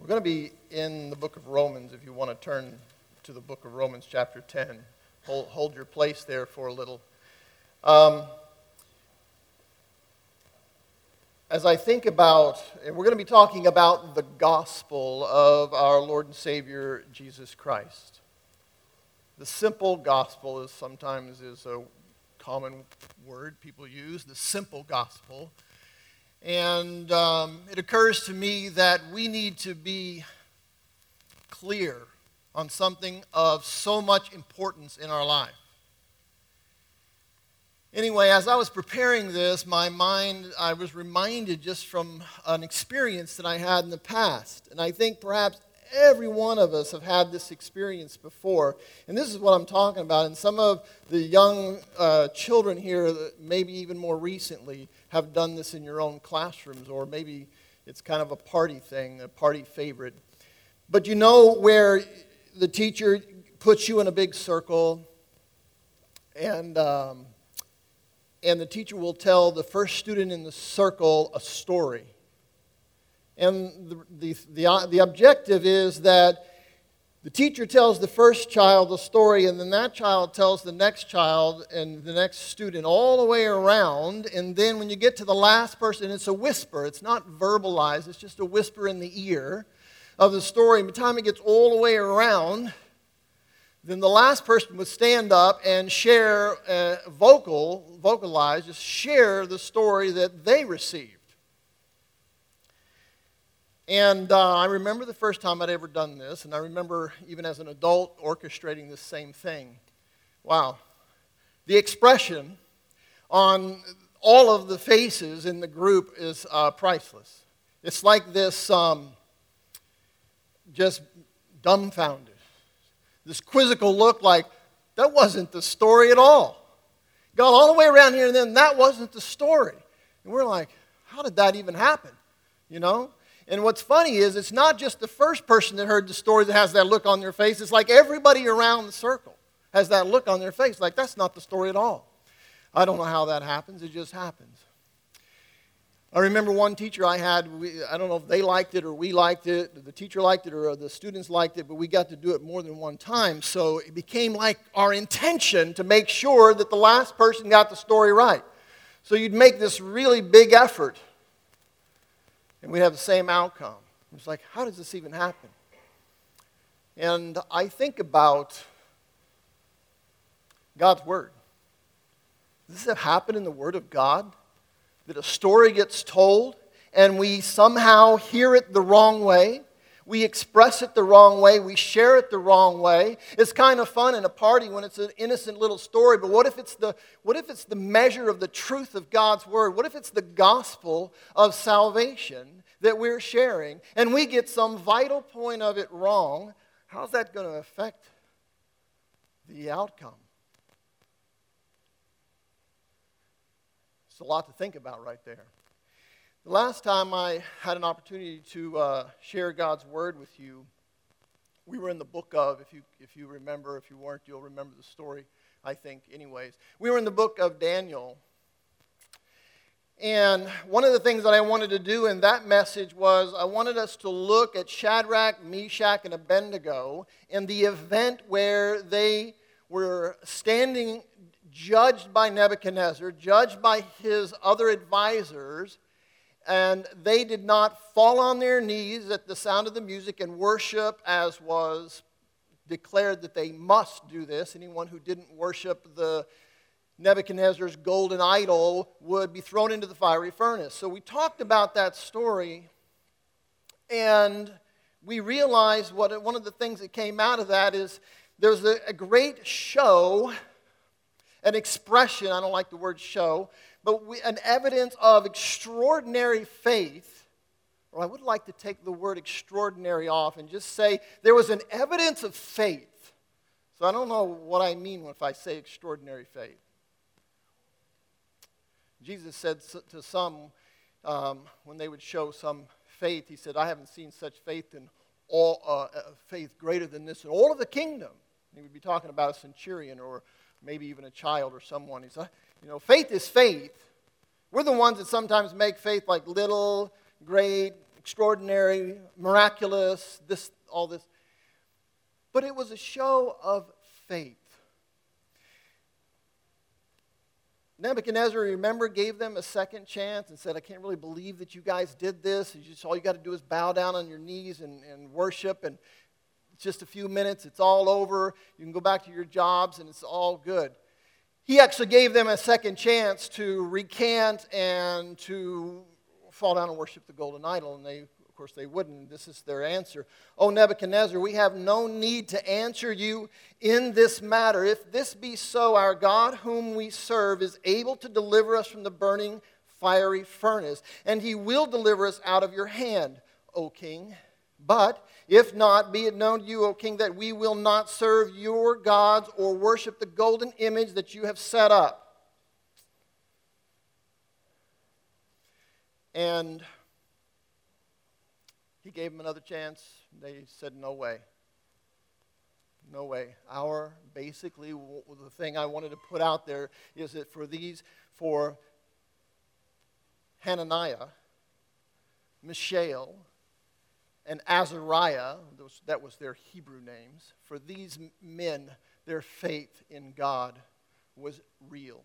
We're going to be in the book of Romans if you want to turn to the book of Romans, chapter 10. Hold, hold your place there for a little. Um, as I think about, and we're going to be talking about the gospel of our Lord and Savior Jesus Christ. The simple gospel is sometimes is a common word people use, the simple gospel. And um, it occurs to me that we need to be clear on something of so much importance in our life. Anyway, as I was preparing this, my mind, I was reminded just from an experience that I had in the past. And I think perhaps every one of us have had this experience before. And this is what I'm talking about. And some of the young uh, children here, maybe even more recently, have done this in your own classrooms, or maybe it's kind of a party thing, a party favorite. But you know where the teacher puts you in a big circle, and, um, and the teacher will tell the first student in the circle a story. And the, the, the, the objective is that the teacher tells the first child a story, and then that child tells the next child and the next student all the way around. And then when you get to the last person, it's a whisper. It's not verbalized, it's just a whisper in the ear of the story. And by the time it gets all the way around, then the last person would stand up and share, uh, vocal, vocalize, just share the story that they received. And uh, I remember the first time I'd ever done this, and I remember even as an adult orchestrating this same thing. Wow. The expression on all of the faces in the group is uh, priceless. It's like this um, just dumbfounded, this quizzical look like, that wasn't the story at all. Got all the way around here, and then that wasn't the story. And we're like, how did that even happen? You know? And what's funny is it's not just the first person that heard the story that has that look on their face. It's like everybody around the circle has that look on their face. Like, that's not the story at all. I don't know how that happens. It just happens. I remember one teacher I had, we, I don't know if they liked it or we liked it, the teacher liked it or uh, the students liked it, but we got to do it more than one time. So it became like our intention to make sure that the last person got the story right. So you'd make this really big effort and we have the same outcome. It's like, how does this even happen? And I think about God's Word. Does this happen in the Word of God? That a story gets told and we somehow hear it the wrong way? We express it the wrong way, we share it the wrong way. It's kind of fun in a party when it's an innocent little story, but what if it's the, what if it's the measure of the truth of God's word? What if it's the gospel of salvation that we're sharing and we get some vital point of it wrong? How's that going to affect the outcome? It's a lot to think about right there. The last time I had an opportunity to uh, share God's word with you, we were in the book of, if you, if you remember, if you weren't, you'll remember the story, I think, anyways. We were in the book of Daniel. And one of the things that I wanted to do in that message was I wanted us to look at Shadrach, Meshach, and Abednego in the event where they were standing judged by Nebuchadnezzar, judged by his other advisors and they did not fall on their knees at the sound of the music and worship as was declared that they must do this. Anyone who didn't worship the Nebuchadnezzar's golden idol would be thrown into the fiery furnace. So we talked about that story, and we realized what one of the things that came out of that is there's a, a great show, an expression, I don't like the word show, but we, an evidence of extraordinary faith. Or I would like to take the word extraordinary off and just say there was an evidence of faith. So I don't know what I mean if I say extraordinary faith. Jesus said to some um, when they would show some faith, he said, I haven't seen such faith in all uh, uh faith greater than this in all of the kingdom. He would be talking about a centurion or maybe even a child or someone. He said, you know, faith is faith. We're the ones that sometimes make faith like little, great, extraordinary, miraculous, this, all this. But it was a show of faith. Nebuchadnezzar, remember, gave them a second chance and said, I can't really believe that you guys did this. Just, all you got to do is bow down on your knees and, and worship, and just a few minutes, it's all over. You can go back to your jobs, and it's all good. He actually gave them a second chance to recant and to fall down and worship the golden idol, and they of course, they wouldn't. This is their answer. Oh, Nebuchadnezzar, we have no need to answer you in this matter. If this be so, our God, whom we serve, is able to deliver us from the burning fiery furnace, and he will deliver us out of your hand, O king. But if not, be it known to you, O king, that we will not serve your gods or worship the golden image that you have set up. And he gave them another chance. They said, No way. No way. Our, basically, the thing I wanted to put out there is that for these, for Hananiah, Mishael, and Azariah, those, that was their Hebrew names, for these men, their faith in God was real.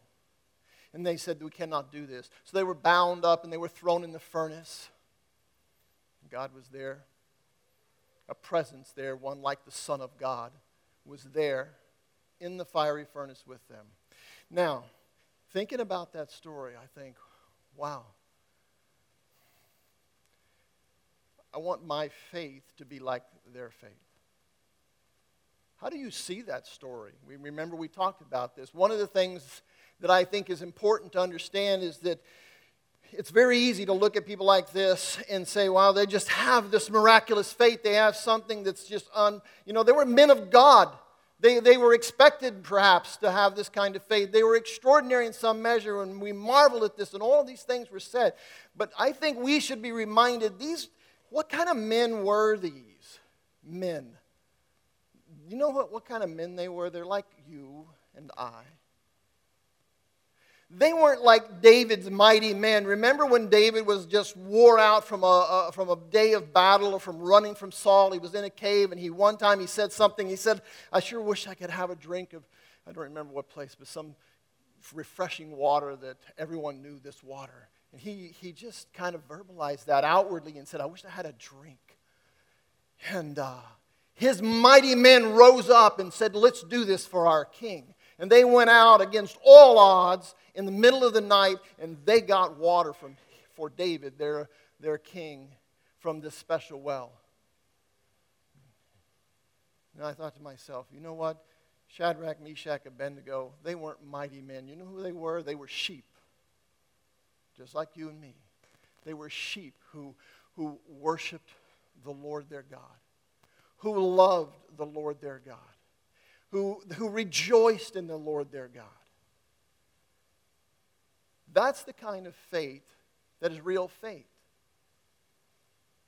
And they said, We cannot do this. So they were bound up and they were thrown in the furnace. God was there. A presence there, one like the Son of God, was there in the fiery furnace with them. Now, thinking about that story, I think, wow. I want my faith to be like their faith. How do you see that story? We remember we talked about this. One of the things that I think is important to understand is that it's very easy to look at people like this and say, wow, they just have this miraculous faith. They have something that's just un. You know, they were men of God. They, they were expected, perhaps, to have this kind of faith. They were extraordinary in some measure, and we marvel at this, and all these things were said. But I think we should be reminded these, what kind of men were these men? You know what, what kind of men they were? They're like you and I. They weren't like David's mighty men. Remember when David was just wore out from a, a, from a day of battle or from running from Saul? He was in a cave, and he one time he said something. He said, "I sure wish I could have a drink of, I don't remember what place, but some refreshing water that everyone knew this water." And he he just kind of verbalized that outwardly and said, "I wish I had a drink." And uh, his mighty men rose up and said, "Let's do this for our king." And they went out against all odds in the middle of the night, and they got water from, for David, their, their king, from this special well. And I thought to myself, you know what? Shadrach, Meshach, Abednego, they weren't mighty men. You know who they were? They were sheep, just like you and me. They were sheep who, who worshiped the Lord their God, who loved the Lord their God, who, who rejoiced in the Lord their God. That's the kind of faith that is real faith.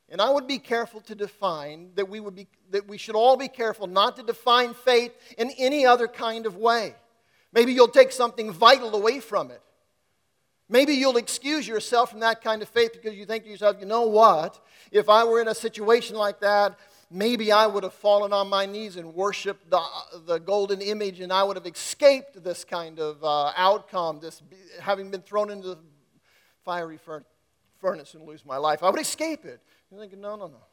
And I would be careful to define that we, would be, that we should all be careful not to define faith in any other kind of way. Maybe you'll take something vital away from it. Maybe you'll excuse yourself from that kind of faith because you think to yourself, you know what? If I were in a situation like that, maybe I would have fallen on my knees and worshiped the, the golden image and I would have escaped this kind of uh, outcome, this having been thrown into the fiery furnace and lose my life. I would escape it. You're thinking, no, no, no.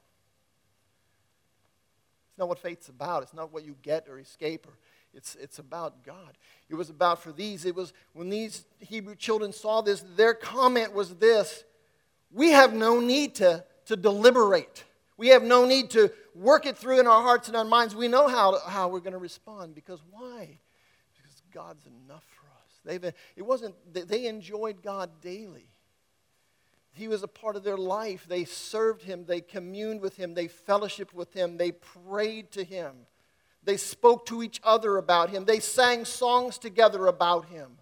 It's not what faith's about. It's not what you get or escape or it's, it's about God. It was about for these, it was when these Hebrew children saw this, their comment was this We have no need to, to deliberate. We have no need to work it through in our hearts and our minds. We know how, how we're going to respond because why? Because God's enough for us. They've, it wasn't, they enjoyed God daily. He was a part of their life. They served Him, they communed with Him, they fellowshiped with Him, they prayed to Him, they spoke to each other about Him, they sang songs together about Him.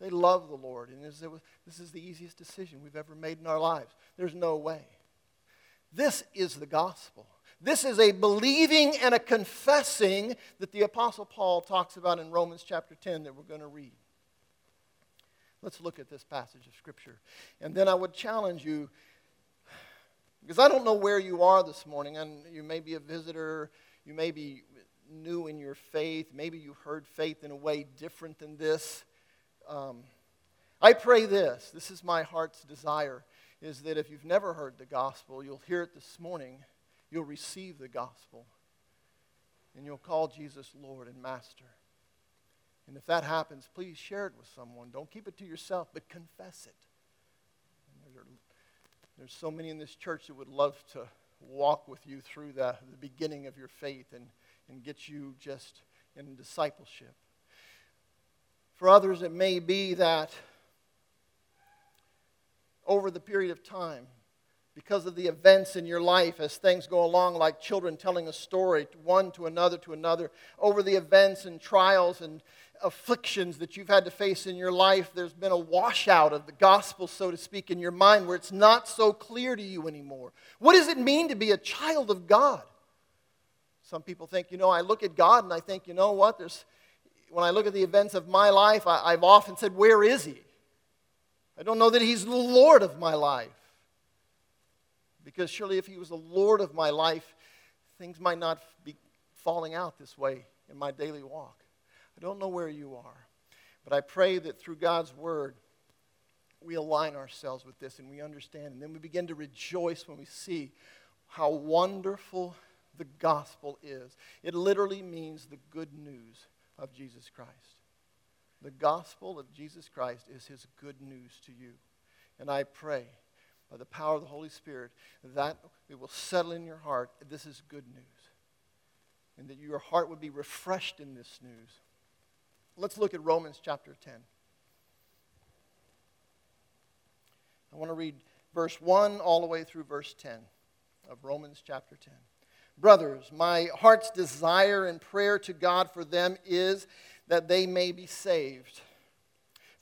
They loved the Lord. And this is the easiest decision we've ever made in our lives. There's no way. This is the gospel. This is a believing and a confessing that the Apostle Paul talks about in Romans chapter 10 that we're going to read. Let's look at this passage of Scripture. And then I would challenge you Because I don't know where you are this morning, and you may be a visitor, you may be new in your faith, maybe you heard faith in a way different than this. Um, I pray this this is my heart's desire is that if you've never heard the gospel, you'll hear it this morning, you'll receive the gospel, and you'll call Jesus Lord and Master. And if that happens, please share it with someone. Don't keep it to yourself, but confess it. There's so many in this church that would love to walk with you through the, the beginning of your faith and, and get you just in discipleship. For others, it may be that over the period of time, because of the events in your life as things go along, like children telling a story, one to another to another, over the events and trials and afflictions that you've had to face in your life, there's been a washout of the gospel, so to speak, in your mind where it's not so clear to you anymore. What does it mean to be a child of God? Some people think, you know, I look at God and I think, you know what? There's, when I look at the events of my life, I, I've often said, where is He? I don't know that He's the Lord of my life. Because surely if He was the Lord of my life, things might not be falling out this way in my daily walk. I don't know where you are, but I pray that through God's Word, we align ourselves with this and we understand. And then we begin to rejoice when we see how wonderful the gospel is. It literally means the good news of Jesus Christ. The gospel of Jesus Christ is his good news to you. And I pray by the power of the Holy Spirit that it will settle in your heart this is good news. And that your heart would be refreshed in this news. Let's look at Romans chapter 10. I want to read verse 1 all the way through verse 10 of Romans chapter 10. Brothers, my heart's desire and prayer to God for them is that they may be saved.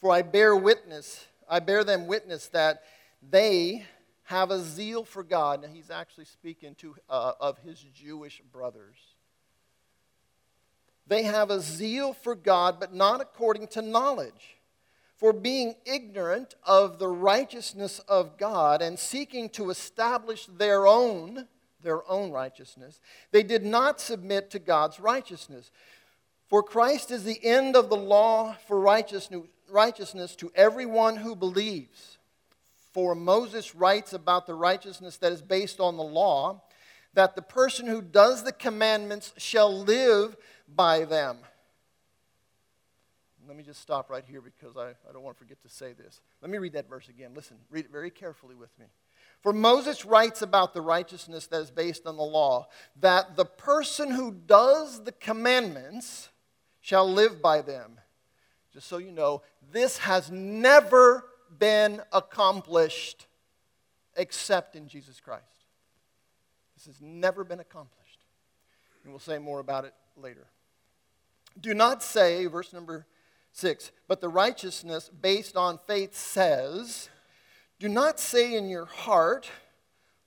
For I bear witness, I bear them witness that they have a zeal for God. And he's actually speaking to, uh, of his Jewish brothers. They have a zeal for God, but not according to knowledge. For being ignorant of the righteousness of God and seeking to establish their own, their own righteousness, they did not submit to God's righteousness. For Christ is the end of the law for righteousness to everyone who believes. For Moses writes about the righteousness that is based on the law, that the person who does the commandments shall live by them. Let me just stop right here because I, I don't want to forget to say this. Let me read that verse again. Listen, read it very carefully with me. For Moses writes about the righteousness that is based on the law, that the person who does the commandments shall live by them. Just so you know, this has never been accomplished except in Jesus Christ. This has never been accomplished. And we'll say more about it later. Do not say, verse number six, but the righteousness based on faith says, Do not say in your heart,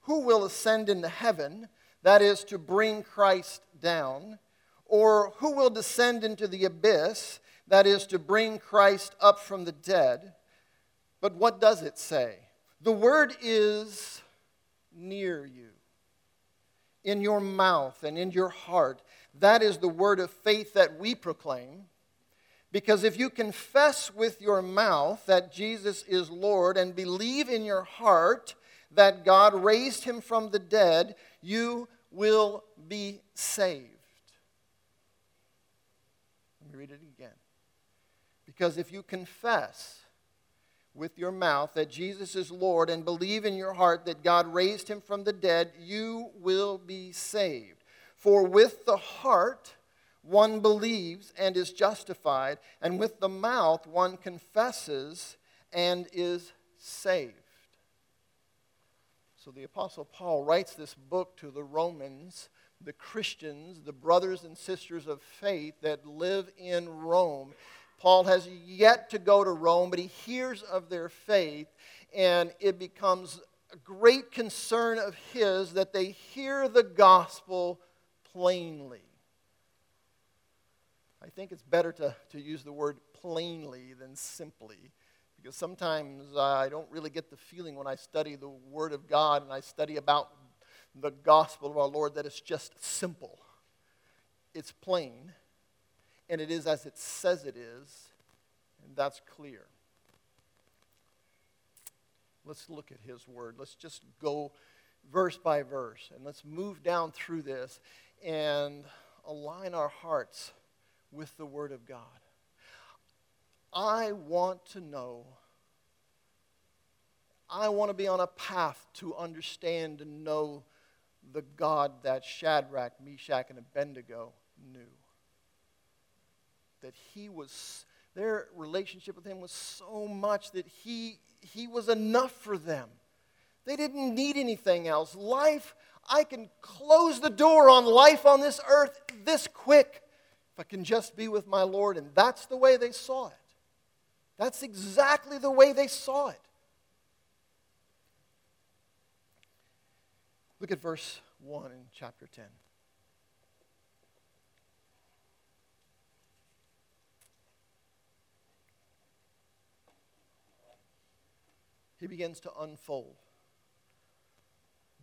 Who will ascend into heaven? That is to bring Christ down or who will descend into the abyss, that is, to bring Christ up from the dead? But what does it say? The word is near you, in your mouth and in your heart. That is the word of faith that we proclaim. Because if you confess with your mouth that Jesus is Lord and believe in your heart that God raised him from the dead, you will be saved. Let me read it again. Because if you confess with your mouth that Jesus is Lord and believe in your heart that God raised him from the dead, you will be saved. For with the heart one believes and is justified, and with the mouth one confesses and is saved. So the Apostle Paul writes this book to the Romans the Christians, the brothers and sisters of faith that live in Rome. Paul has yet to go to Rome, but he hears of their faith, and it becomes a great concern of his that they hear the gospel plainly. I think it's better to, to use the word plainly than simply because sometimes I don't really get the feeling when I study the Word of God and I study about the gospel of our Lord that it's just simple. It's plain, and it is as it says it is, and that's clear. Let's look at His Word. Let's just go verse by verse, and let's move down through this and align our hearts with the Word of God. I want to know, I want to be on a path to understand and know the God that Shadrach, Meshach, and Abednego knew. That he was, their relationship with him was so much that he, he was enough for them. They didn't need anything else. Life, I can close the door on life on this earth this quick if I can just be with my Lord. And that's the way they saw it. That's exactly the way they saw it. Look at verse 1 in chapter 10. He begins to unfold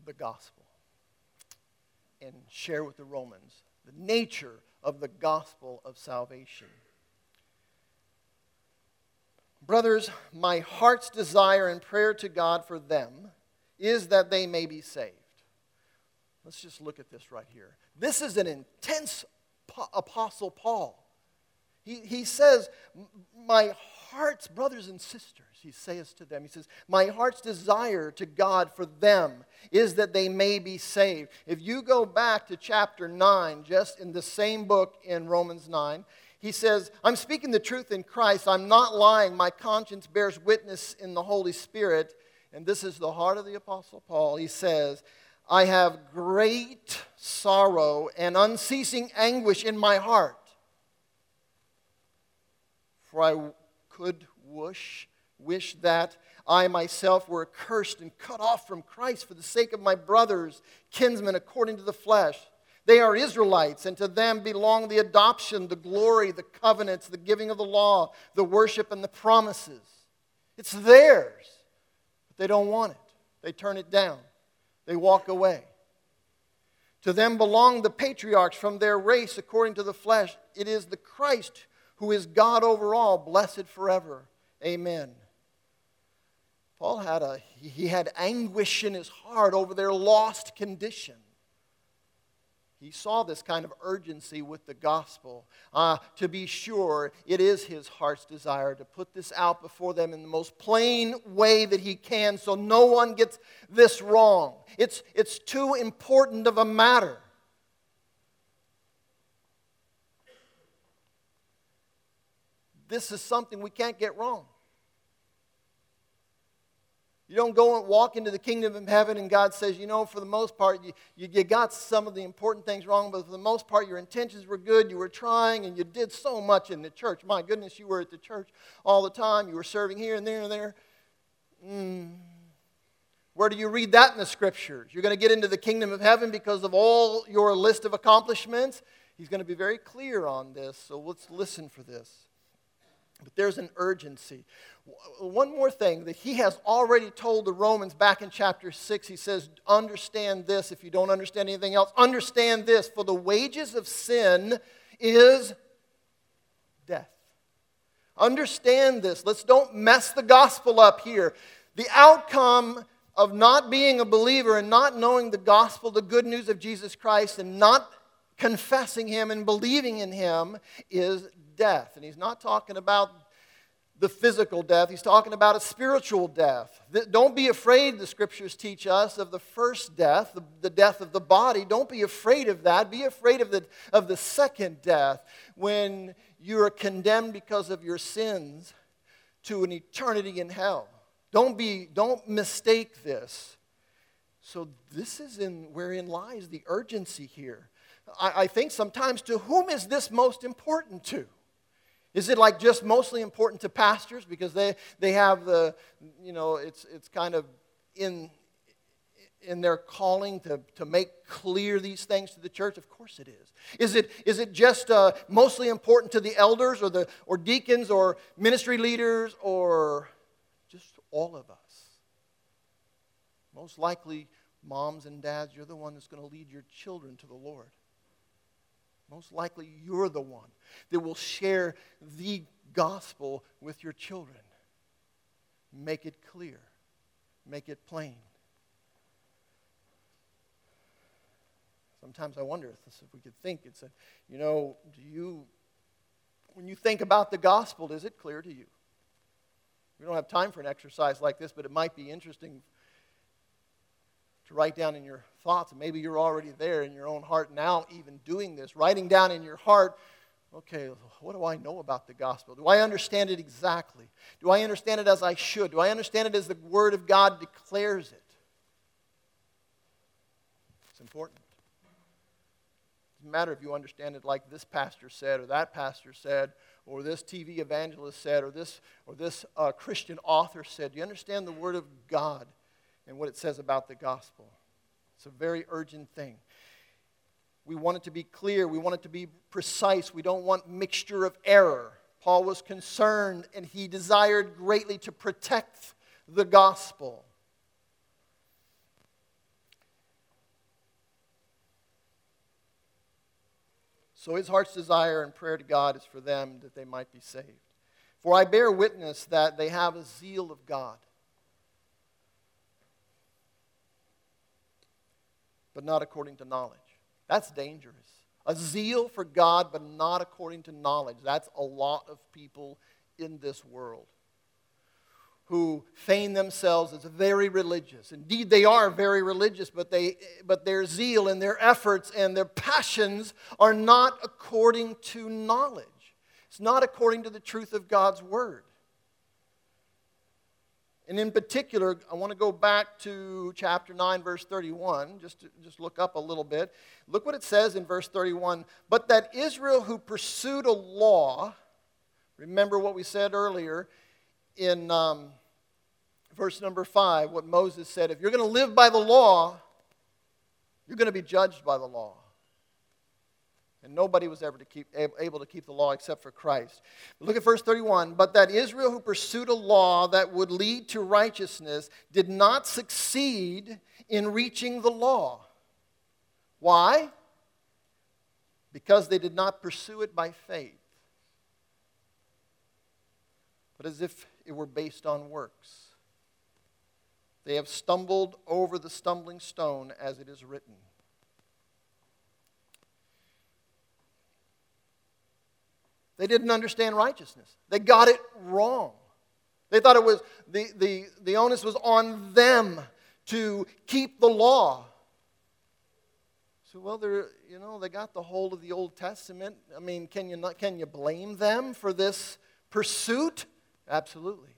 the gospel and share with the Romans the nature of the gospel of salvation. Brothers, my heart's desire and prayer to God for them is that they may be saved. Let's just look at this right here. This is an intense apostle Paul. He, he says, My heart's brothers and sisters, he says to them, He says, My heart's desire to God for them is that they may be saved. If you go back to chapter 9, just in the same book in Romans 9, he says, I'm speaking the truth in Christ. I'm not lying. My conscience bears witness in the Holy Spirit. And this is the heart of the Apostle Paul. He says, I have great sorrow and unceasing anguish in my heart. For I could wish, wish that I myself were accursed and cut off from Christ for the sake of my brothers, kinsmen according to the flesh. They are Israelites, and to them belong the adoption, the glory, the covenants, the giving of the law, the worship, and the promises. It's theirs, but they don't want it. They turn it down, they walk away. To them belong the patriarchs from their race according to the flesh. It is the Christ who is God over all, blessed forever. Amen. Paul had a he had anguish in his heart over their lost condition. He saw this kind of urgency with the gospel. Uh, to be sure, it is his heart's desire to put this out before them in the most plain way that he can so no one gets this wrong. It's, it's too important of a matter. this is something we can't get wrong. You don't go and walk into the kingdom of heaven and God says, you know, for the most part, you, you, you, got some of the important things wrong, but for the most part, your intentions were good. You were trying and you did so much in the church. My goodness, you were at the church all the time. You were serving here and there and there. Mm. Where do you read that in the scriptures? You're going to get into the kingdom of heaven because of all your list of accomplishments? He's going to be very clear on this, so let's listen for this. But there's an urgency. One more thing that he has already told the Romans back in chapter 6. He says, Understand this. If you don't understand anything else, understand this. For the wages of sin is death. Understand this. Let's don't mess the gospel up here. The outcome of not being a believer and not knowing the gospel, the good news of Jesus Christ, and not confessing Him and believing in Him is death. And he's not talking about the physical death, he's talking about a spiritual death. Don't be afraid, the scriptures teach us, of the first death, the, death of the body. Don't be afraid of that. Be afraid of the, of the second death when you are condemned because of your sins to an eternity in hell. Don't, be, don't mistake this. So, this is in wherein lies the urgency here. I, I think sometimes to whom is this most important to? Is it like just mostly important to pastors because they, they have the, you know, it's, it's kind of in, in their calling to, to make clear these things to the church? Of course it is. Is it, is it just uh, mostly important to the elders or, the, or deacons or ministry leaders or just all of us. Most likely, moms and dads, you're the one that's going to lead your children to the Lord. Most likely, you're the one that will share the gospel with your children. Make it clear, make it plain. Sometimes I wonder if we could think it's a, you know, do you, when you think about the gospel, is it clear to you? We don't have time for an exercise like this, but it might be interesting to write down in your thoughts. Maybe you're already there in your own heart now, even doing this, writing down in your heart, okay, what do I know about the gospel? Do I understand it exactly? Do I understand it as I should? Do I understand it as the Word of God declares it? It's important. It doesn't matter if you understand it like this pastor said, or that pastor said, or this TV evangelist said, or this, or this uh, Christian author said. Do you understand the Word of God and what it says about the gospel? It's a very urgent thing. We want it to be clear. We want it to be precise. We don't want mixture of error. Paul was concerned and he desired greatly to protect the gospel. So his heart's desire and prayer to God is for them that they might be saved. For I bear witness that they have a zeal of God, but not according to knowledge. That's dangerous. A zeal for God, but not according to knowledge. That's a lot of people in this world who feign themselves as very religious. Indeed, they are very religious, but, they, but their zeal and their efforts and their passions are not according to knowledge. It's not according to the truth of God's Word. And in particular, I want to go back to chapter 9, verse 31, just to, just look up a little bit. Look what it says in verse 31 But that Israel who pursued a law, remember what we said earlier, in um, verse number five, what Moses said if you're going to live by the law, you're going to be judged by the law. And nobody was ever to keep, able to keep the law except for Christ. Look at verse 31. But that Israel who pursued a law that would lead to righteousness did not succeed in reaching the law. Why? Because they did not pursue it by faith, but as if it were based on works. They have stumbled over the stumbling stone, as it is written. They didn't understand righteousness. They got it wrong. They thought it was the, the, the onus was on them to keep the law. So, well, they're, you know, they got the hold of the Old Testament. I mean, can you, not, can you blame them for this pursuit? Absolutely.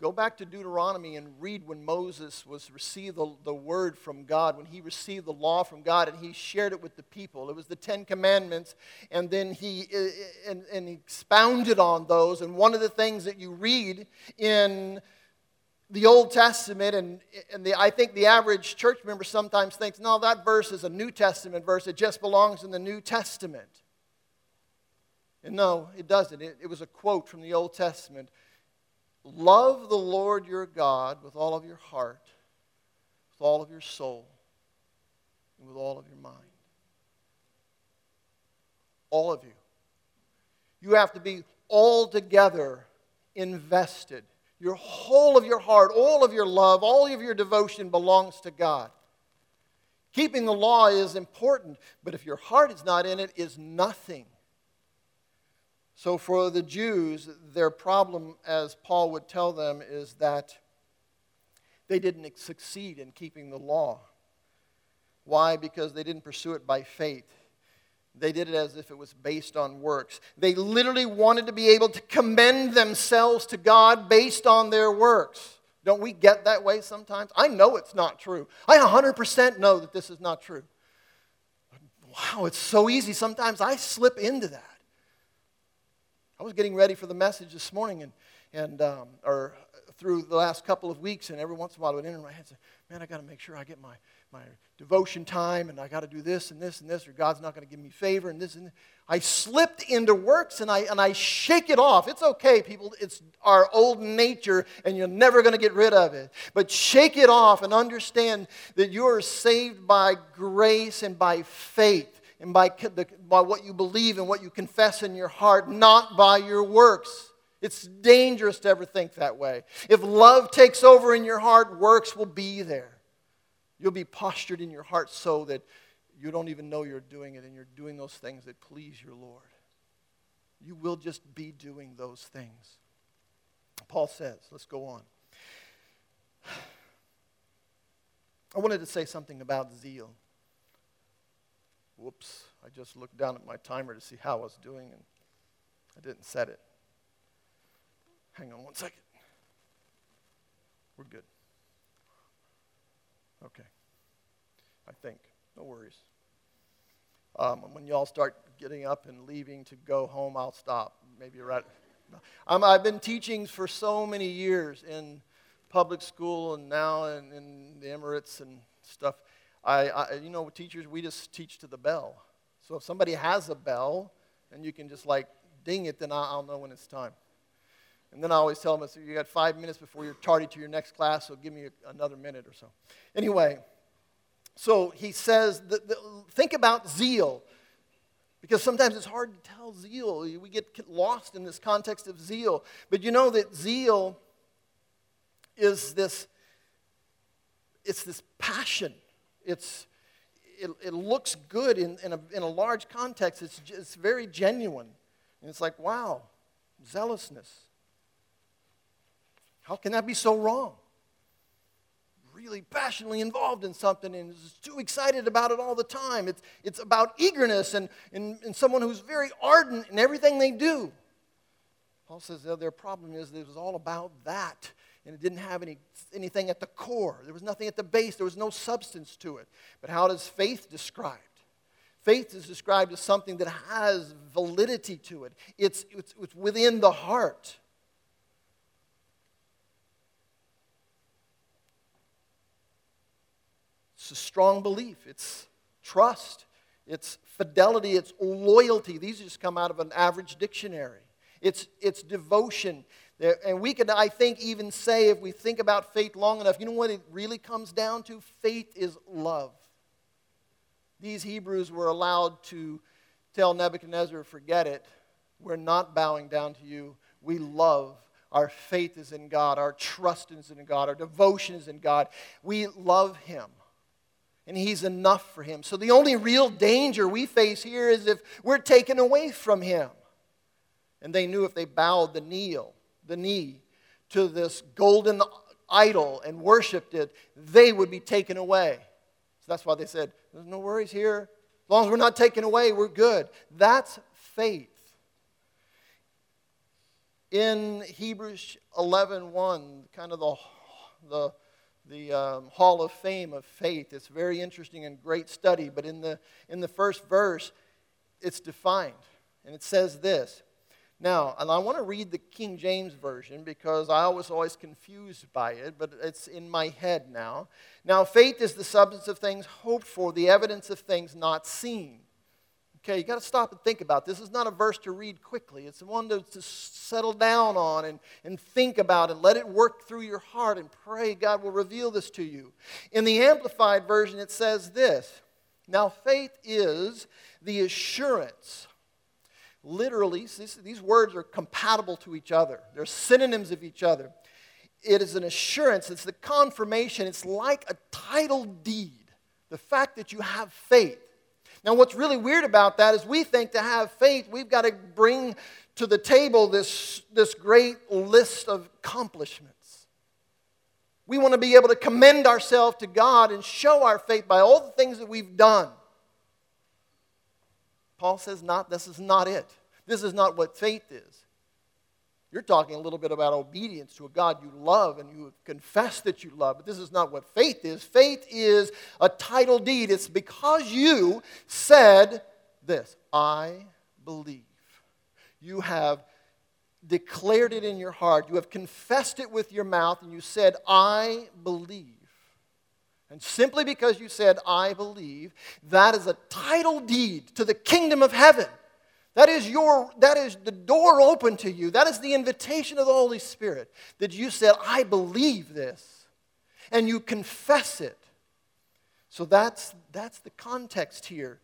Go back to Deuteronomy and read when Moses was received the, the word from God, when he received the law from God and he shared it with the people. It was the Ten Commandments, and then he eh, and, and he expounded on those. And one of the things that you read in the Old Testament, and, and the, I think the average church member sometimes thinks, no, that verse is a New Testament verse. It just belongs in the New Testament. And no, it doesn't. It, it was a quote from the Old Testament Love the Lord your God with all of your heart, with all of your soul, and with all of your mind. All of you. You have to be altogether invested. Your whole of your heart, all of your love, all of your devotion belongs to God. Keeping the law is important, but if your heart is not in it, is nothing. So, for the Jews, their problem, as Paul would tell them, is that they didn't succeed in keeping the law. Why? Because they didn't pursue it by faith. They did it as if it was based on works. They literally wanted to be able to commend themselves to God based on their works. Don't we get that way sometimes? I know it's not true. I 100% know that this is not true. Wow, it's so easy. Sometimes I slip into that. I was getting ready for the message this morning, and, and um, or through the last couple of weeks, and every once in a while I would enter my head and say, Man, I got to make sure I get my my devotion time and I got to do this and this and this, or God's not going to give me favor and this and this. I slipped into works and I, and I shake it off. It's okay, people. It's our old nature and you're never going to get rid of it. But shake it off and understand that you are saved by grace and by faith and by, the, by what you believe and what you confess in your heart, not by your works. It's dangerous to ever think that way. If love takes over in your heart, works will be there. You'll be postured in your heart so that you don't even know you're doing it and you're doing those things that please your Lord. You will just be doing those things. Paul says, let's go on. I wanted to say something about zeal. Whoops, I just looked down at my timer to see how I was doing and I didn't set it. Hang on one second. We're good. Okay. I think. No worries. Um, when y'all start getting up and leaving to go home, I'll stop. Maybe right. Um, I've been teaching for so many years in public school and now in, in the Emirates and stuff. I, I, you know, teachers, we just teach to the bell. So if somebody has a bell and you can just like ding it, then I'll know when it's time. And then I always tell them, so you got five minutes before you're tardy to your next class, so give me another minute or so. Anyway, so he says, that, that, think about zeal, because sometimes it's hard to tell zeal. We get lost in this context of zeal. But you know that zeal is this, it's this passion. It's, it, it looks good in, in, a, in a large context. It's, it's very genuine. And it's like, wow, zealousness. How can that be so wrong? Really passionately involved in something and is too excited about it all the time. It's, it's about eagerness and, and, and someone who's very ardent in everything they do. Paul says their problem is it was all about that and it didn't have any, anything at the core. There was nothing at the base, there was no substance to it. But how does faith described? Faith is described as something that has validity to it, it's, it's, it's within the heart. It's a strong belief, it's trust, it's fidelity, it's loyalty. These just come out of an average dictionary. It's, it's devotion. And we could, I think, even say, if we think about faith long enough, you know what it really comes down to? Faith is love. These Hebrews were allowed to tell Nebuchadnezzar, forget it. We're not bowing down to you. We love. Our faith is in God. Our trust is in God. Our devotion is in God. We love Him and He's enough for him. So the only real danger we face here is if we're taken away from Him. And they knew if they bowed the knee, the knee to this golden idol and worshiped it, they would be taken away. So that's why they said, There's no worries here. As long as we're not taken away, we're good. That's faith. In Hebrews 11 1, kind of the, the the um, Hall of Fame of faith. It's very interesting and great study, but in the, in the first verse, it's defined. And it says this. Now, and I want to read the King James Version because I was always confused by it, but it's in my head now. Now, faith is the substance of things hoped for, the evidence of things not seen. Okay, you got to stop and think about this. this is not a verse to read quickly. It's one to, to settle down on and, and think about and let it work through your heart and pray God will reveal this to you. In the Amplified Version, it says this Now, faith is the assurance. Literally, these words are compatible to each other, they're synonyms of each other. It is an assurance, it's the confirmation, it's like a title deed. The fact that you have faith. Now, what's really weird about that is we think to have faith, we've got to bring to the table this, this great list of accomplishments. We want to be able to commend ourselves to God and show our faith by all the things that we've done. Paul says, not, this is not it. This is not what faith is. You're talking a little bit about obedience to a God you love and you confess that you love, but this is not what faith is. Faith is a title deed. It's because you said this I believe. You have declared it in your heart, you have confessed it with your mouth, and you said, I believe. And simply because you said, I believe, that is a title deed to the kingdom of heaven. That is, your, that is the door open to you. That is the invitation of the Holy Spirit. That you said, I believe this. And you confess it. So that's, that's the context here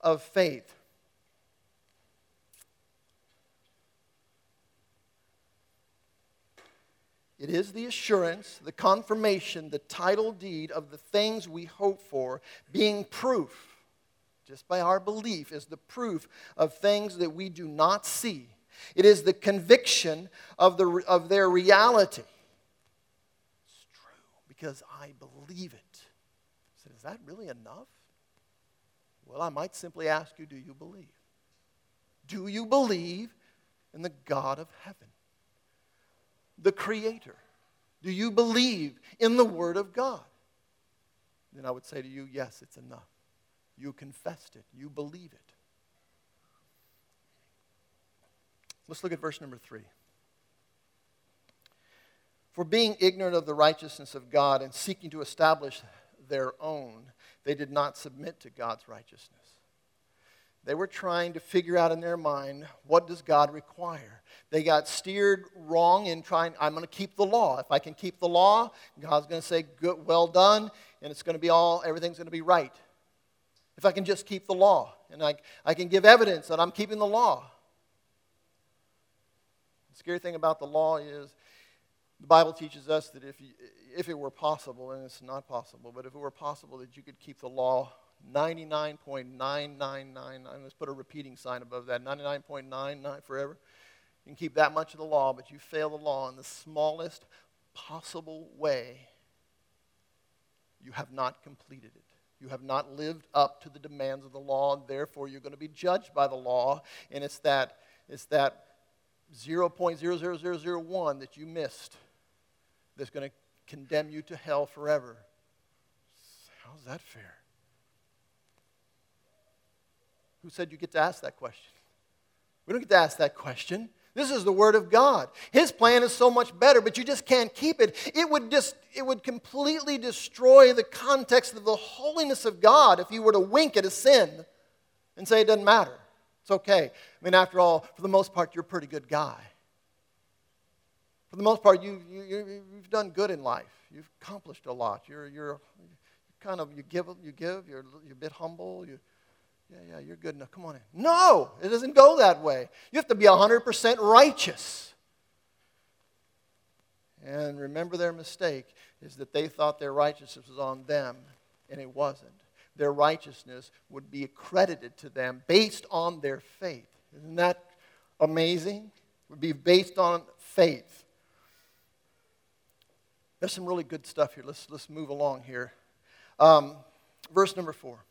of faith. It is the assurance, the confirmation, the title deed of the things we hope for, being proof, just by our belief, is the proof of things that we do not see. It is the conviction of, the, of their reality. It's true because I believe it. I said, is that really enough? Well, I might simply ask you, do you believe? Do you believe in the God of heaven? The Creator? Do you believe in the Word of God? Then I would say to you, yes, it's enough. You confessed it, you believe it. Let's look at verse number three. For being ignorant of the righteousness of God and seeking to establish their own, they did not submit to God's righteousness. They were trying to figure out in their mind what does God require. They got steered wrong in trying, I'm going to keep the law. If I can keep the law, God's going to say, Good, well done, and it's going to be all, everything's going to be right. If I can just keep the law, and I, I can give evidence that I'm keeping the law. The scary thing about the law is the Bible teaches us that if, you, if it were possible, and it's not possible, but if it were possible that you could keep the law 99.999, let's put a repeating sign above that, 99.99 forever. You can keep that much of the law, but you fail the law in the smallest possible way. You have not completed it. You have not lived up to the demands of the law, and therefore you're going to be judged by the law. And it's that, it's that 0.00001 that you missed that's going to condemn you to hell forever. How's that fair? Who said you get to ask that question? We don't get to ask that question. This is the word of God. His plan is so much better, but you just can't keep it. It would just it would completely destroy the context of the holiness of God if you were to wink at a sin and say it doesn't matter. It's okay. I mean, after all, for the most part, you're a pretty good guy. For the most part, you, you, you've done good in life. You've accomplished a lot. You're, you're, kind of, you give, you give, you're, you're a bit humble. You, yeah, yeah, you're good enough. Come on in. No, it doesn't go that way. You have to be 100% righteous. And remember their mistake is that they thought their righteousness was on them, and it wasn't. Their righteousness would be accredited to them based on their faith. Isn't that amazing? It would be based on faith. There's some really good stuff here. Let's, let's move along here. Um, verse number four.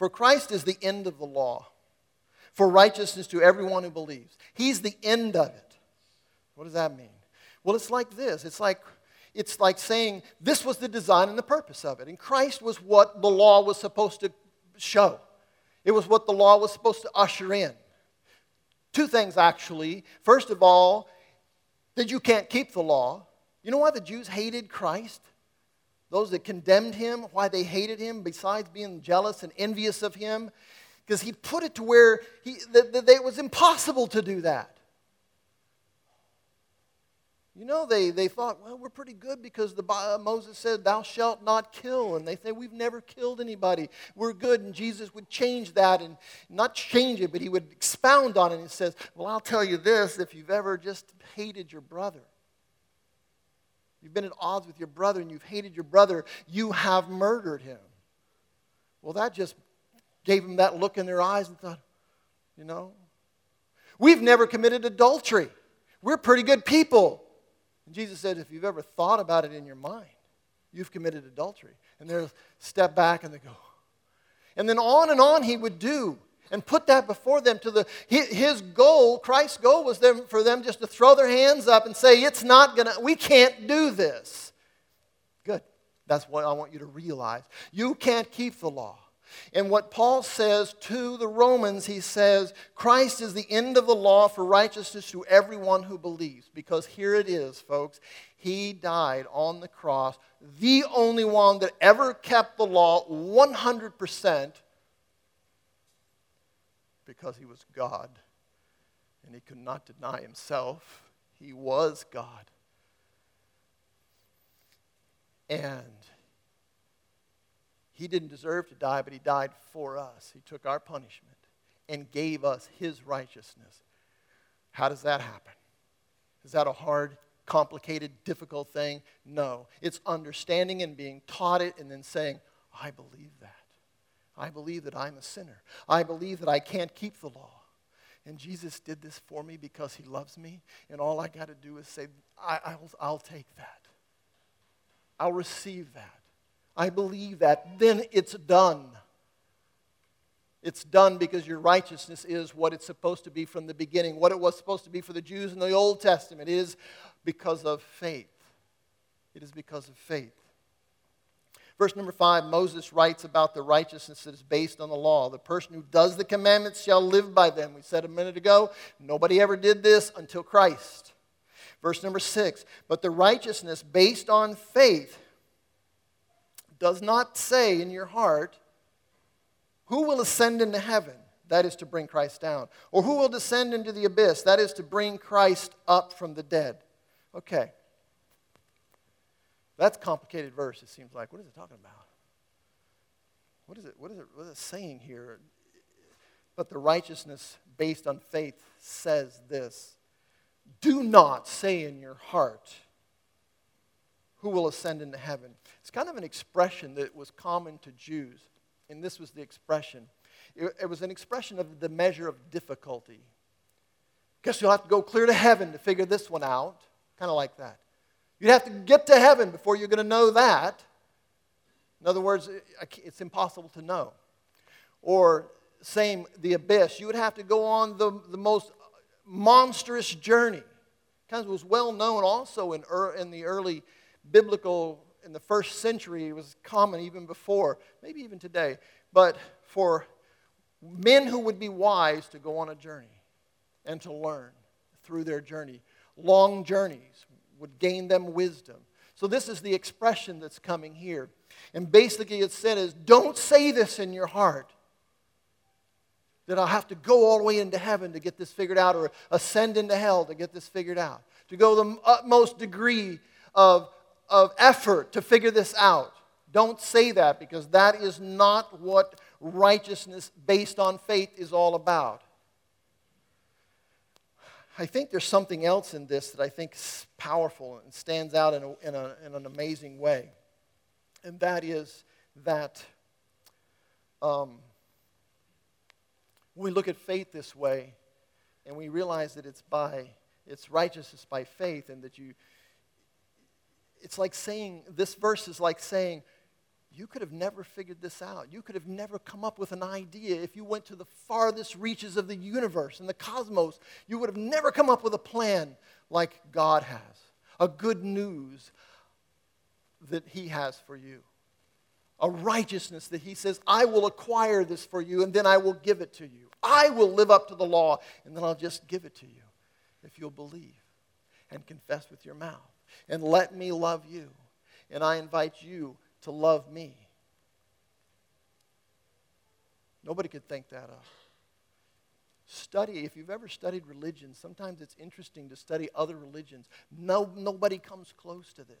For Christ is the end of the law, for righteousness to everyone who believes. He's the end of it. What does that mean? Well, it's like this. It's like it's like saying this was the design and the purpose of it. And Christ was what the law was supposed to show. It was what the law was supposed to usher in. Two things actually. First of all, that you can't keep the law. You know why the Jews hated Christ? Those that condemned him, why they hated him, besides being jealous and envious of him, because he put it to where he, that, that it was impossible to do that. You know, they, they thought, well, we're pretty good because the, uh, Moses said, Thou shalt not kill. And they say, We've never killed anybody. We're good. And Jesus would change that and not change it, but he would expound on it. And he says, Well, I'll tell you this if you've ever just hated your brother, You've been at odds with your brother and you've hated your brother. You have murdered him. Well, that just gave them that look in their eyes and thought, you know, we've never committed adultery. We're pretty good people. And Jesus said, if you've ever thought about it in your mind, you've committed adultery. And they step back and they go. And then on and on he would do and put that before them to the his goal christ's goal was them, for them just to throw their hands up and say it's not gonna we can't do this good that's what i want you to realize you can't keep the law And what Paul says to the Romans, he says, Christ is the end of the law for righteousness to everyone who believes. Because here it is, folks. He died on the cross, the only one that ever kept the law 100% because he was God and he could not deny himself. He was God. And he didn't deserve to die, but he died for us. He took our punishment and gave us his righteousness. How does that happen? Is that a hard, complicated, difficult thing? No. It's understanding and being taught it and then saying, I believe that. I believe that I'm a sinner. I believe that I can't keep the law. And Jesus did this for me because he loves me. And all I got to do is say, I, will I'll take that. I'll receive that. I believe that, then it's done. It's done because your righteousness is what it's supposed to be from the beginning. What it was supposed to be for the Jews in the Old Testament is because of faith. It is because of faith. Verse number five, Moses writes about the righteousness that is based on the law. The person who does the commandments shall live by them. We said a minute ago, nobody ever did this until Christ. Verse number six, but the righteousness based on faith does not say in your heart, Who will ascend into heaven? That is to bring Christ down. Or who will descend into the abyss? That is to bring Christ up from the dead. Okay. That's complicated verse, it seems like. What is it talking about? What is it, what is it, what is it saying here? But the righteousness based on faith says this Do not say in your heart, Who will ascend into heaven? It's kind of an expression that was common to Jews, and this was the expression. It, it was an expression of the measure of difficulty. Guess you'll have to go clear to heaven to figure this one out. Kind of like that. You'd have to get to heaven before you're going to know that. In other words, it's impossible to know. Or, same, the abyss. You would have to go on the, the most monstrous journey. Kind of was well known also in, in the early biblical in the first century, it was common even before, maybe even today, but for men who would be wise to go on a journey and to learn through their journey. Long journeys would gain them wisdom. So, this is the expression that's coming here. And basically, it said is don't say this in your heart that I'll have to go all the way into heaven to get this figured out or ascend into hell to get this figured out. To go the utmost degree of of effort to figure this out. Don't say that because that is not what righteousness based on faith is all about. I think there's something else in this that I think is powerful and stands out in, a, in, a, in an amazing way. And that is that um, we look at faith this way and we realize that it's by it's righteousness by faith and that you it's like saying, this verse is like saying, you could have never figured this out. You could have never come up with an idea if you went to the farthest reaches of the universe and the cosmos. You would have never come up with a plan like God has, a good news that He has for you, a righteousness that He says, I will acquire this for you and then I will give it to you. I will live up to the law and then I'll just give it to you if you'll believe and confess with your mouth and let me love you. And I invite you to love me. Nobody could think that up. Study, if you've ever studied religion, sometimes it's interesting to study other religions. No, nobody comes close to this.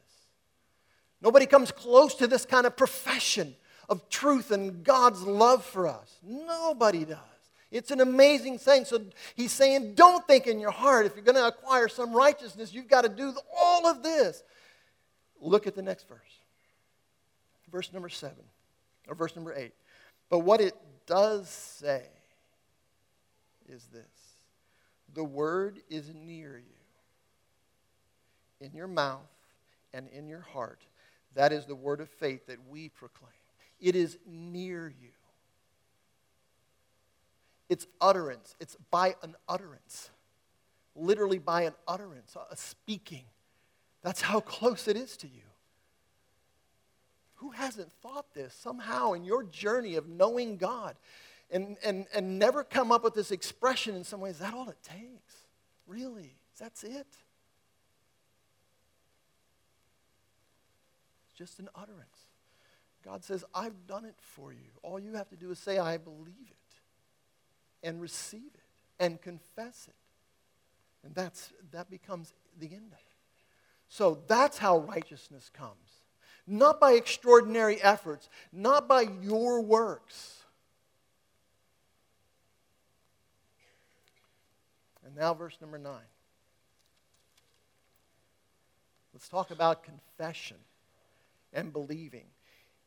Nobody comes close to this kind of profession of truth and God's love for us. Nobody does. It's an amazing thing. So he's saying, don't think in your heart if you're going to acquire some righteousness, you've got to do all of this. Look at the next verse. Verse number seven, or verse number eight. But what it does say is this the word is near you, in your mouth and in your heart. That is the word of faith that we proclaim. It is near you. It's utterance. It's by an utterance. Literally by an utterance, a speaking. That's how close it is to you. Who hasn't thought this somehow in your journey of knowing God and, and, and never come up with this expression in some ways? Is that all it takes? Really? That's it? It's just an utterance. God says, I've done it for you. All you have to do is say, I believe it, and receive it, and confess it. And that's, that becomes the end of it. So that's how righteousness comes. Not by extraordinary efforts, not by your works. And now, verse number nine. Let's talk about confession and believing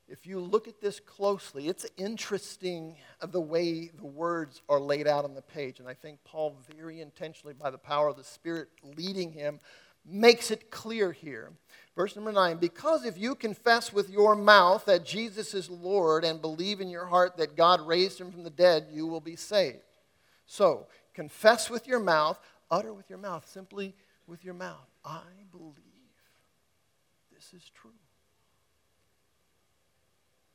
if you look at this closely, it's interesting the way the words are laid out on the page. And I think Paul, very intentionally, by the power of the Spirit leading him, makes it clear here. Verse number nine Because if you confess with your mouth that Jesus is Lord and believe in your heart that God raised him from the dead, you will be saved. So, confess with your mouth, utter with your mouth, simply with your mouth. I believe this is true.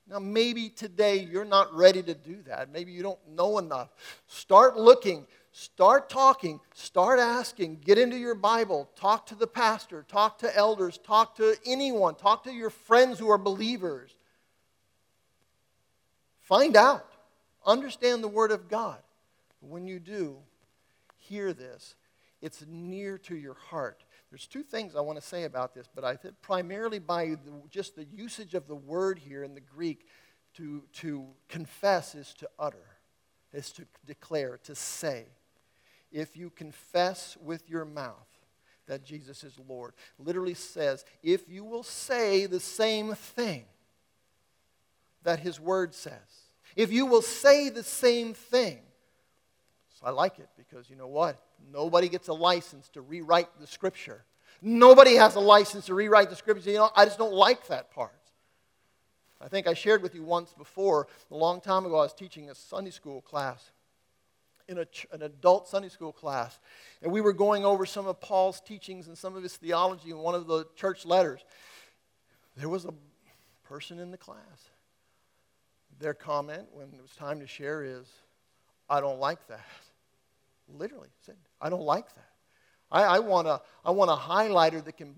Now, maybe today you're not ready to do that. Maybe you don't know enough. Start looking, start talking, start asking. Get into your Bible, talk to the pastor, talk to elders, talk to anyone, talk to your friends who are believers. Find out, understand the Word of God. When you do, hear this. It's near to your heart. There's two things I want to say about this, but I think primarily by the, just the usage of the word here in the Greek, to, to confess is to utter, is to declare, to say. If you confess with your mouth that Jesus is Lord, literally says, if you will say the same thing that his word says, if you will say the same thing, so I like it because you know what? Nobody gets a license to rewrite the scripture. Nobody has a license to rewrite the scripture. You know, I just don't like that part. I think I shared with you once before, a long time ago, I was teaching a Sunday school class, in a, an adult Sunday school class. And we were going over some of Paul's teachings and some of his theology in one of the church letters. There was a person in the class. Their comment when it was time to share is, I don't like that. Literally said, I don't like that. I, I, want a, I want a highlighter that can,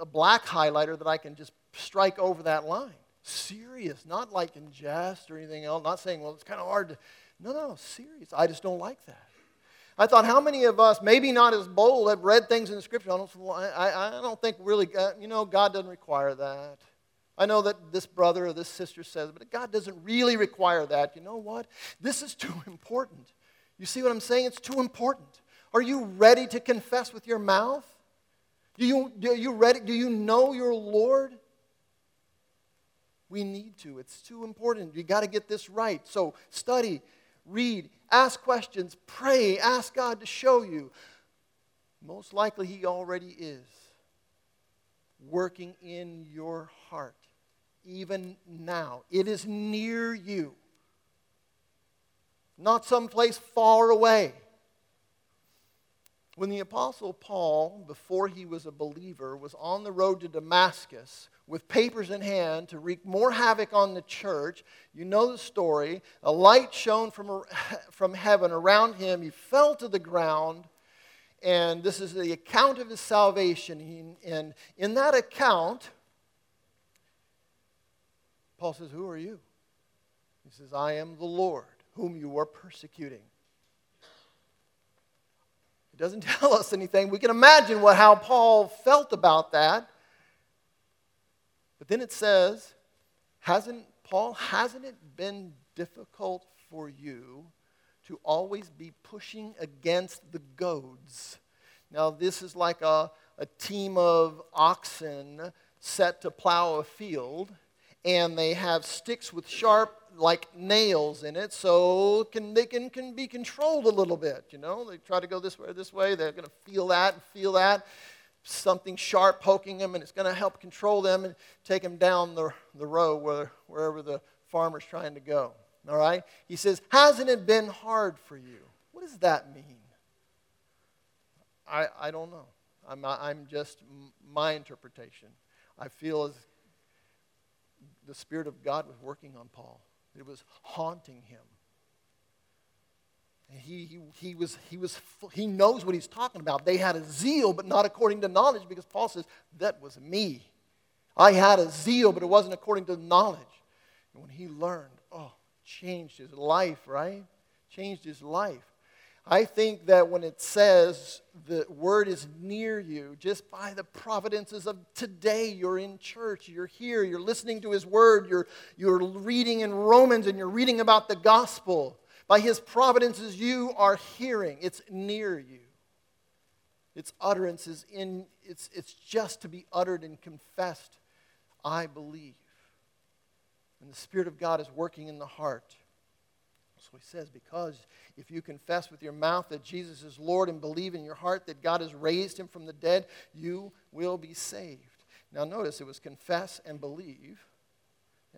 a black highlighter that I can just strike over that line. Serious, not like in jest or anything else. Not saying, well, it's kind of hard to. No, no, serious. I just don't like that. I thought, how many of us, maybe not as bold, have read things in the scripture? I don't, I, I don't think really, uh, you know, God doesn't require that. I know that this brother or this sister says, but God doesn't really require that. You know what? This is too important. You see what I'm saying? It's too important. Are you ready to confess with your mouth? Do you, are you ready? Do you know your Lord? We need to. It's too important. You got to get this right. So study, read, ask questions, pray, ask God to show you. Most likely, He already is working in your heart, even now. It is near you, not someplace far away. When the Apostle Paul, before he was a believer, was on the road to Damascus with papers in hand to wreak more havoc on the church, you know the story. A light shone from, from heaven around him. He fell to the ground. And this is the account of his salvation. He, and in that account, Paul says, Who are you? He says, I am the Lord, whom you are persecuting. It doesn't tell us anything. We can imagine what, how Paul felt about that. But then it says, hasn't Paul, hasn't it been difficult for you to always be pushing against the goads? Now, this is like a, a team of oxen set to plow a field, and they have sticks with sharp like nails in it, so can, they can, can be controlled a little bit. You know, they try to go this way or this way, they're going to feel that and feel that. Something sharp poking them, and it's going to help control them and take them down the, the road where, wherever the farmer's trying to go. All right? He says, Hasn't it been hard for you? What does that mean? I, I don't know. I'm, I'm just my interpretation. I feel as the Spirit of God was working on Paul. It was haunting him. And he, he, he, was, he, was, he knows what he's talking about. They had a zeal, but not according to knowledge, because Paul says, That was me. I had a zeal, but it wasn't according to knowledge. And when he learned, oh, changed his life, right? Changed his life. I think that when it says the word is near you, just by the providences of today, you're in church, you're here, you're listening to his word, you're, you're reading in Romans, and you're reading about the gospel. By his providences, you are hearing. It's near you. Its utterance is in, it's, it's just to be uttered and confessed. I believe. And the Spirit of God is working in the heart. So he says, because if you confess with your mouth that Jesus is Lord and believe in your heart that God has raised him from the dead, you will be saved. Now, notice it was confess and believe.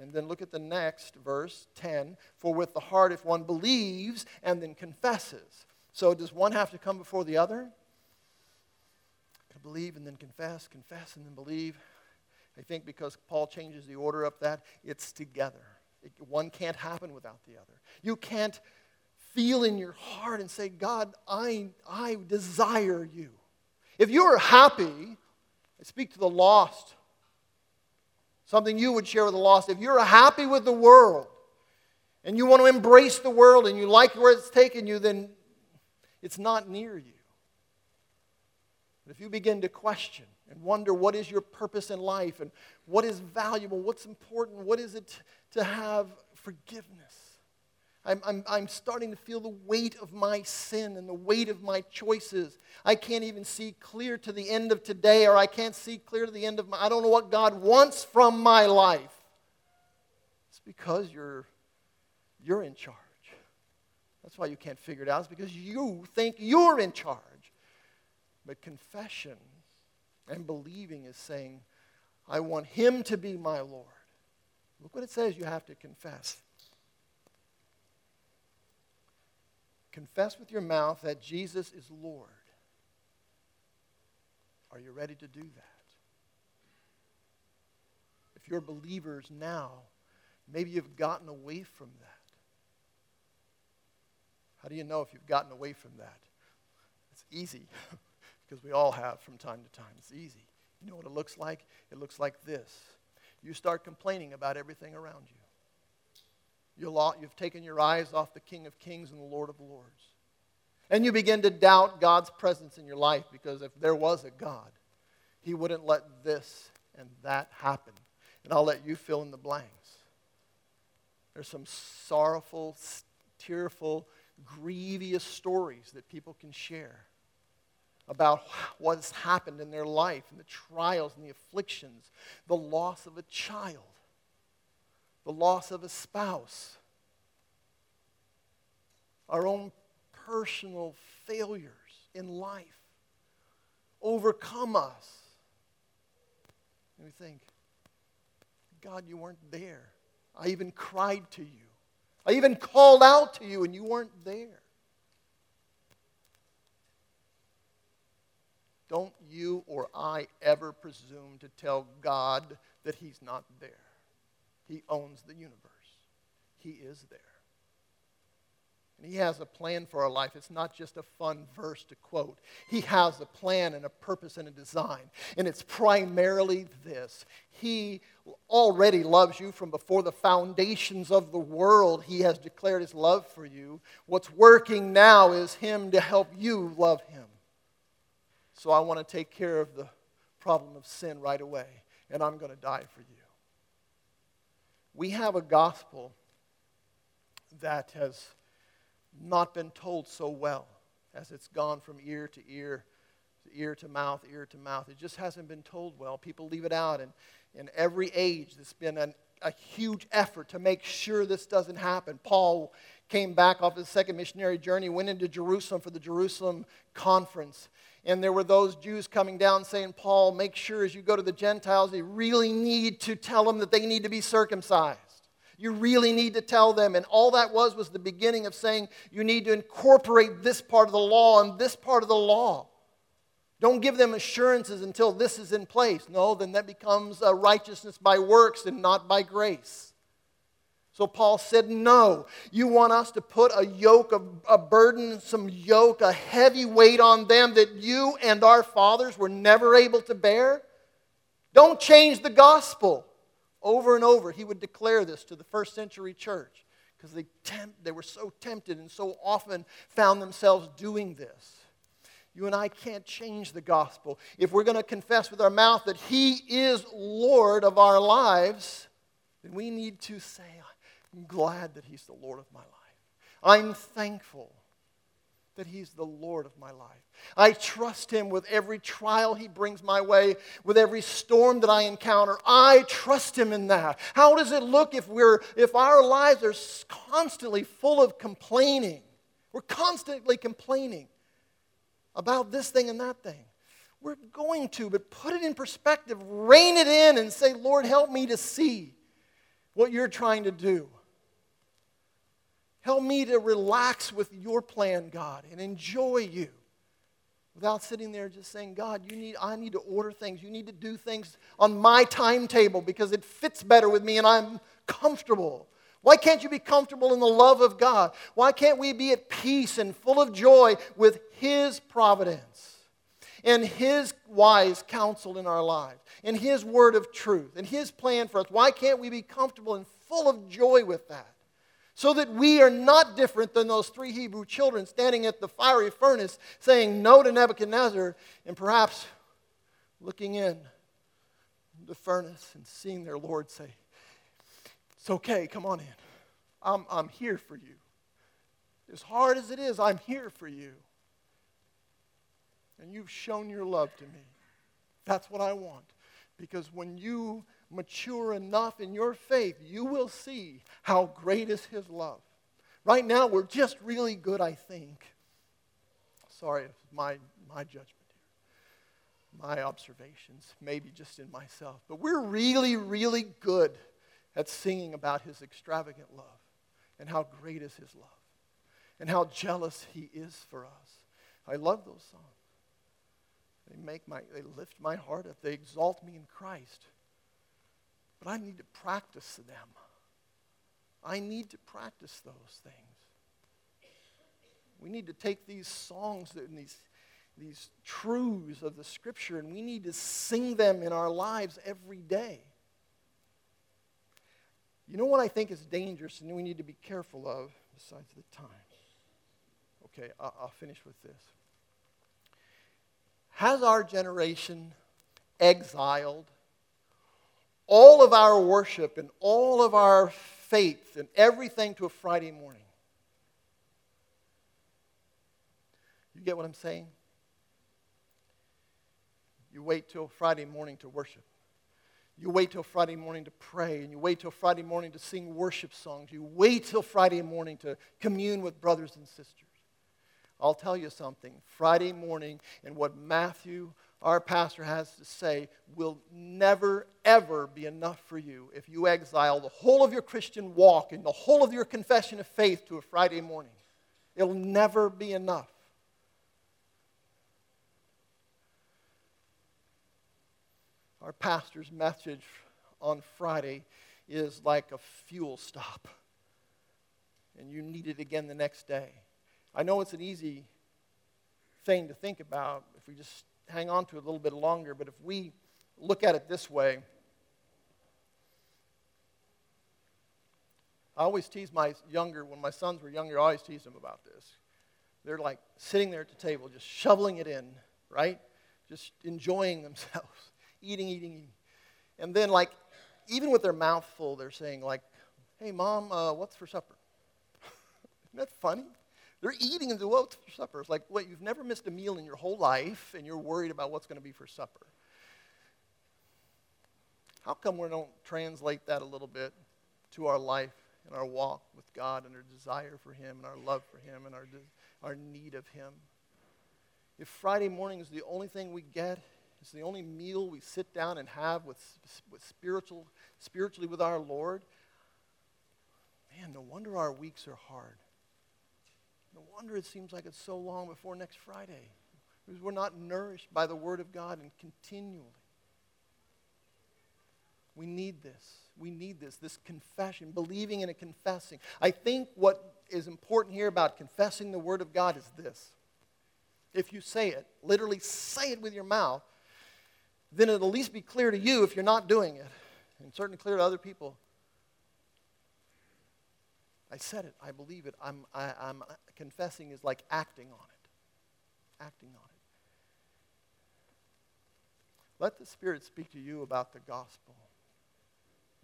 And then look at the next verse, 10. For with the heart, if one believes and then confesses. So, does one have to come before the other? Believe and then confess, confess and then believe. I think because Paul changes the order up that, it's together. One can't happen without the other. You can't feel in your heart and say, God, I, I desire you. If you are happy, I speak to the lost, something you would share with the lost. If you're happy with the world and you want to embrace the world and you like where it's taken you, then it's not near you. But if you begin to question and wonder what is your purpose in life and what is valuable, what's important, what is it to have forgiveness, I'm, I'm, I'm starting to feel the weight of my sin and the weight of my choices. I can't even see clear to the end of today, or I can't see clear to the end of my. I don't know what God wants from my life. It's because you're, you're in charge. That's why you can't figure it out. It's because you think you're in charge. But confession and believing is saying, I want Him to be my Lord. Look what it says you have to confess. Confess with your mouth that Jesus is Lord. Are you ready to do that? If you're believers now, maybe you've gotten away from that. How do you know if you've gotten away from that? It's easy, because we all have from time to time. It's easy. You know what it looks like? It looks like this. You start complaining about everything around you. You've taken your eyes off the King of Kings and the Lord of Lords. And you begin to doubt God's presence in your life because if there was a God, He wouldn't let this and that happen. And I'll let you fill in the blanks. There's some sorrowful, tearful, grievous stories that people can share about what has happened in their life and the trials and the afflictions, the loss of a child, the loss of a spouse, our own personal failures in life overcome us. And we think, God, you weren't there. I even cried to you. I even called out to you, and you weren't there. Don't you or I ever presume to tell God that He's not there. He owns the universe, He is there. And He has a plan for our life. It's not just a fun verse to quote. He has a plan and a purpose and a design. And it's primarily this He already loves you from before the foundations of the world. He has declared His love for you. What's working now is Him to help you love Him. So I want to take care of the problem of sin right away, and I'm going to die for you we have a gospel that has not been told so well as it's gone from ear to ear, to ear to mouth, ear to mouth. It just hasn't been told well. People leave it out. And in every age, there's been an, a huge effort to make sure this doesn't happen. Paul came back off his second missionary journey, went into Jerusalem for the Jerusalem conference. And there were those Jews coming down saying, Paul, make sure as you go to the Gentiles, you really need to tell them that they need to be circumcised. You really need to tell them. And all that was was the beginning of saying you need to incorporate this part of the law and this part of the law. Don't give them assurances until this is in place. No, then that becomes a righteousness by works and not by grace. So Paul said, No. You want us to put a yoke, a, a burden, some yoke, a heavy weight on them that you and our fathers were never able to bear? Don't change the gospel. Over and over, he would declare this to the first century church because they, they were so tempted and so often found themselves doing this. You and I can't change the gospel. If we're going to confess with our mouth that He is Lord of our lives, then we need to say, I'm glad that He's the Lord of my life. I'm thankful that He's the Lord of my life. I trust Him with every trial He brings my way, with every storm that I encounter. I trust Him in that. How does it look if, we're, if our lives are constantly full of complaining? We're constantly complaining about this thing and that thing. We're going to, but put it in perspective, rein it in, and say, Lord, help me to see what you're trying to do. Help me to relax with your plan, God, and enjoy you without sitting there just saying, God, you need, I need to order things. You need to do things on my timetable because it fits better with me and I'm comfortable. Why can't you be comfortable in the love of God? Why can't we be at peace and full of joy with His providence and His wise counsel in our lives and His word of truth and His plan for us? Why can't we be comfortable and full of joy with that? So that we are not different than those three Hebrew children standing at the fiery furnace saying no to Nebuchadnezzar and perhaps looking in the furnace and seeing their Lord say, It's okay, come on in. I'm, I'm here for you. As hard as it is, I'm here for you. And you've shown your love to me. That's what I want. Because when you mature enough in your faith, you will see how great is His love. Right now, we're just really good, I think. Sorry, my, my judgment here, my observations, maybe just in myself. But we're really, really good at singing about His extravagant love and how great is His love and how jealous He is for us. I love those songs. They make my, they lift my heart up. They exalt me in Christ. But I need to practice them. I need to practice those things. We need to take these songs and these, these truths of the Scripture and we need to sing them in our lives every day. You know what I think is dangerous and we need to be careful of, besides the time? Okay, I'll, I'll finish with this. Has our generation exiled all of our worship and all of our faith and everything to a Friday morning. You get what I'm saying? You wait till Friday morning to worship. You wait till Friday morning to pray, and you wait till Friday morning to sing worship songs. You wait till Friday morning to commune with brothers and sisters. I'll tell you something. Friday morning, and what Matthew our pastor has to say will never, ever be enough for you if you exile the whole of your Christian walk and the whole of your confession of faith to a Friday morning. It'll never be enough. Our pastor's message on Friday is like a fuel stop, and you need it again the next day. I know it's an easy thing to think about if we just hang on to it a little bit longer, but if we look at it this way, I always tease my younger, when my sons were younger, I always tease them about this. They're like sitting there at the table, just shoveling it in, right? Just enjoying themselves, eating, eating, eating. And then, like, even with their mouth full, they're saying, like, hey, mom, uh, what's for supper? Isn't that funny? They're eating and do what's for supper? It's like, what, you've never missed a meal in your whole life and you're worried about what's going to be for supper. How come we don't translate that a little bit to our life and our walk with God and our desire for Him and our love for Him and our, our need of Him? If Friday morning is the only thing we get, it's the only meal we sit down and have with, with spiritual, spiritually with our Lord, man, no wonder our weeks are hard. No wonder it seems like it's so long before next Friday. because we're not nourished by the Word of God and continually. We need this. We need this, this confession, believing and confessing. I think what is important here about confessing the Word of God is this. If you say it, literally say it with your mouth, then it'll at least be clear to you if you're not doing it, and certainly clear to other people. I said it. I believe it. I'm, I, am uh, confessing is like acting on it. Acting on it. Let the Spirit speak to you about the gospel.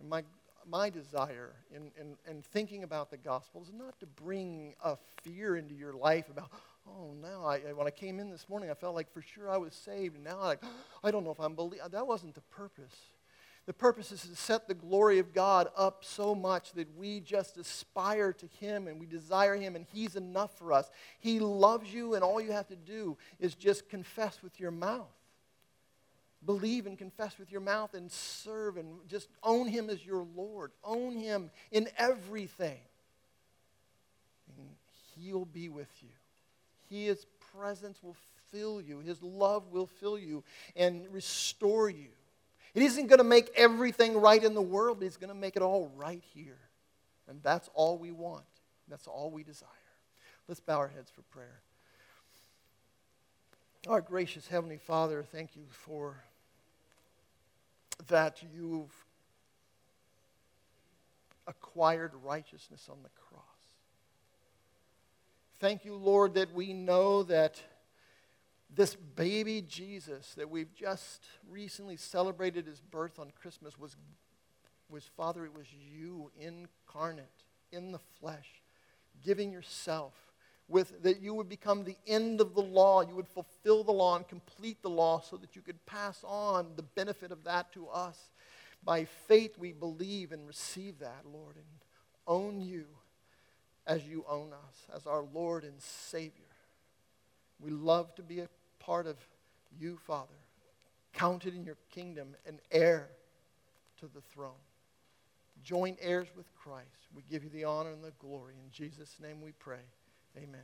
And my, my desire in, in, in thinking about the gospel is not to bring a fear into your life about, oh, now I, when I came in this morning, I felt like for sure I was saved, and now I, I don't know if I'm believing. That wasn't the purpose. The purpose is to set the glory of God up so much that we just aspire to Him and we desire Him, and He's enough for us. He loves you, and all you have to do is just confess with your mouth. Believe and confess with your mouth and serve and just own Him as your Lord. Own Him in everything. And He'll be with you. His presence will fill you, His love will fill you and restore you. It isn't going to make everything right in the world, but He's going to make it all right here. And that's all we want. That's all we desire. Let's bow our heads for prayer. Our gracious Heavenly Father, thank you for that you've acquired righteousness on the cross. Thank you, Lord, that we know that this baby Jesus that we've just recently celebrated his birth on Christmas was, was Father, it was you incarnate in the flesh, giving yourself with that you would become the end of the law. You would fulfill the law and complete the law so that you could pass on the benefit of that to us. By faith, we believe and receive that, Lord, and own you as you own us, as our Lord and Savior. We love to be a part of you, Father, counted in your kingdom, an heir to the throne. Joint heirs with Christ. We give you the honor and the glory. In Jesus' name we pray. Amen.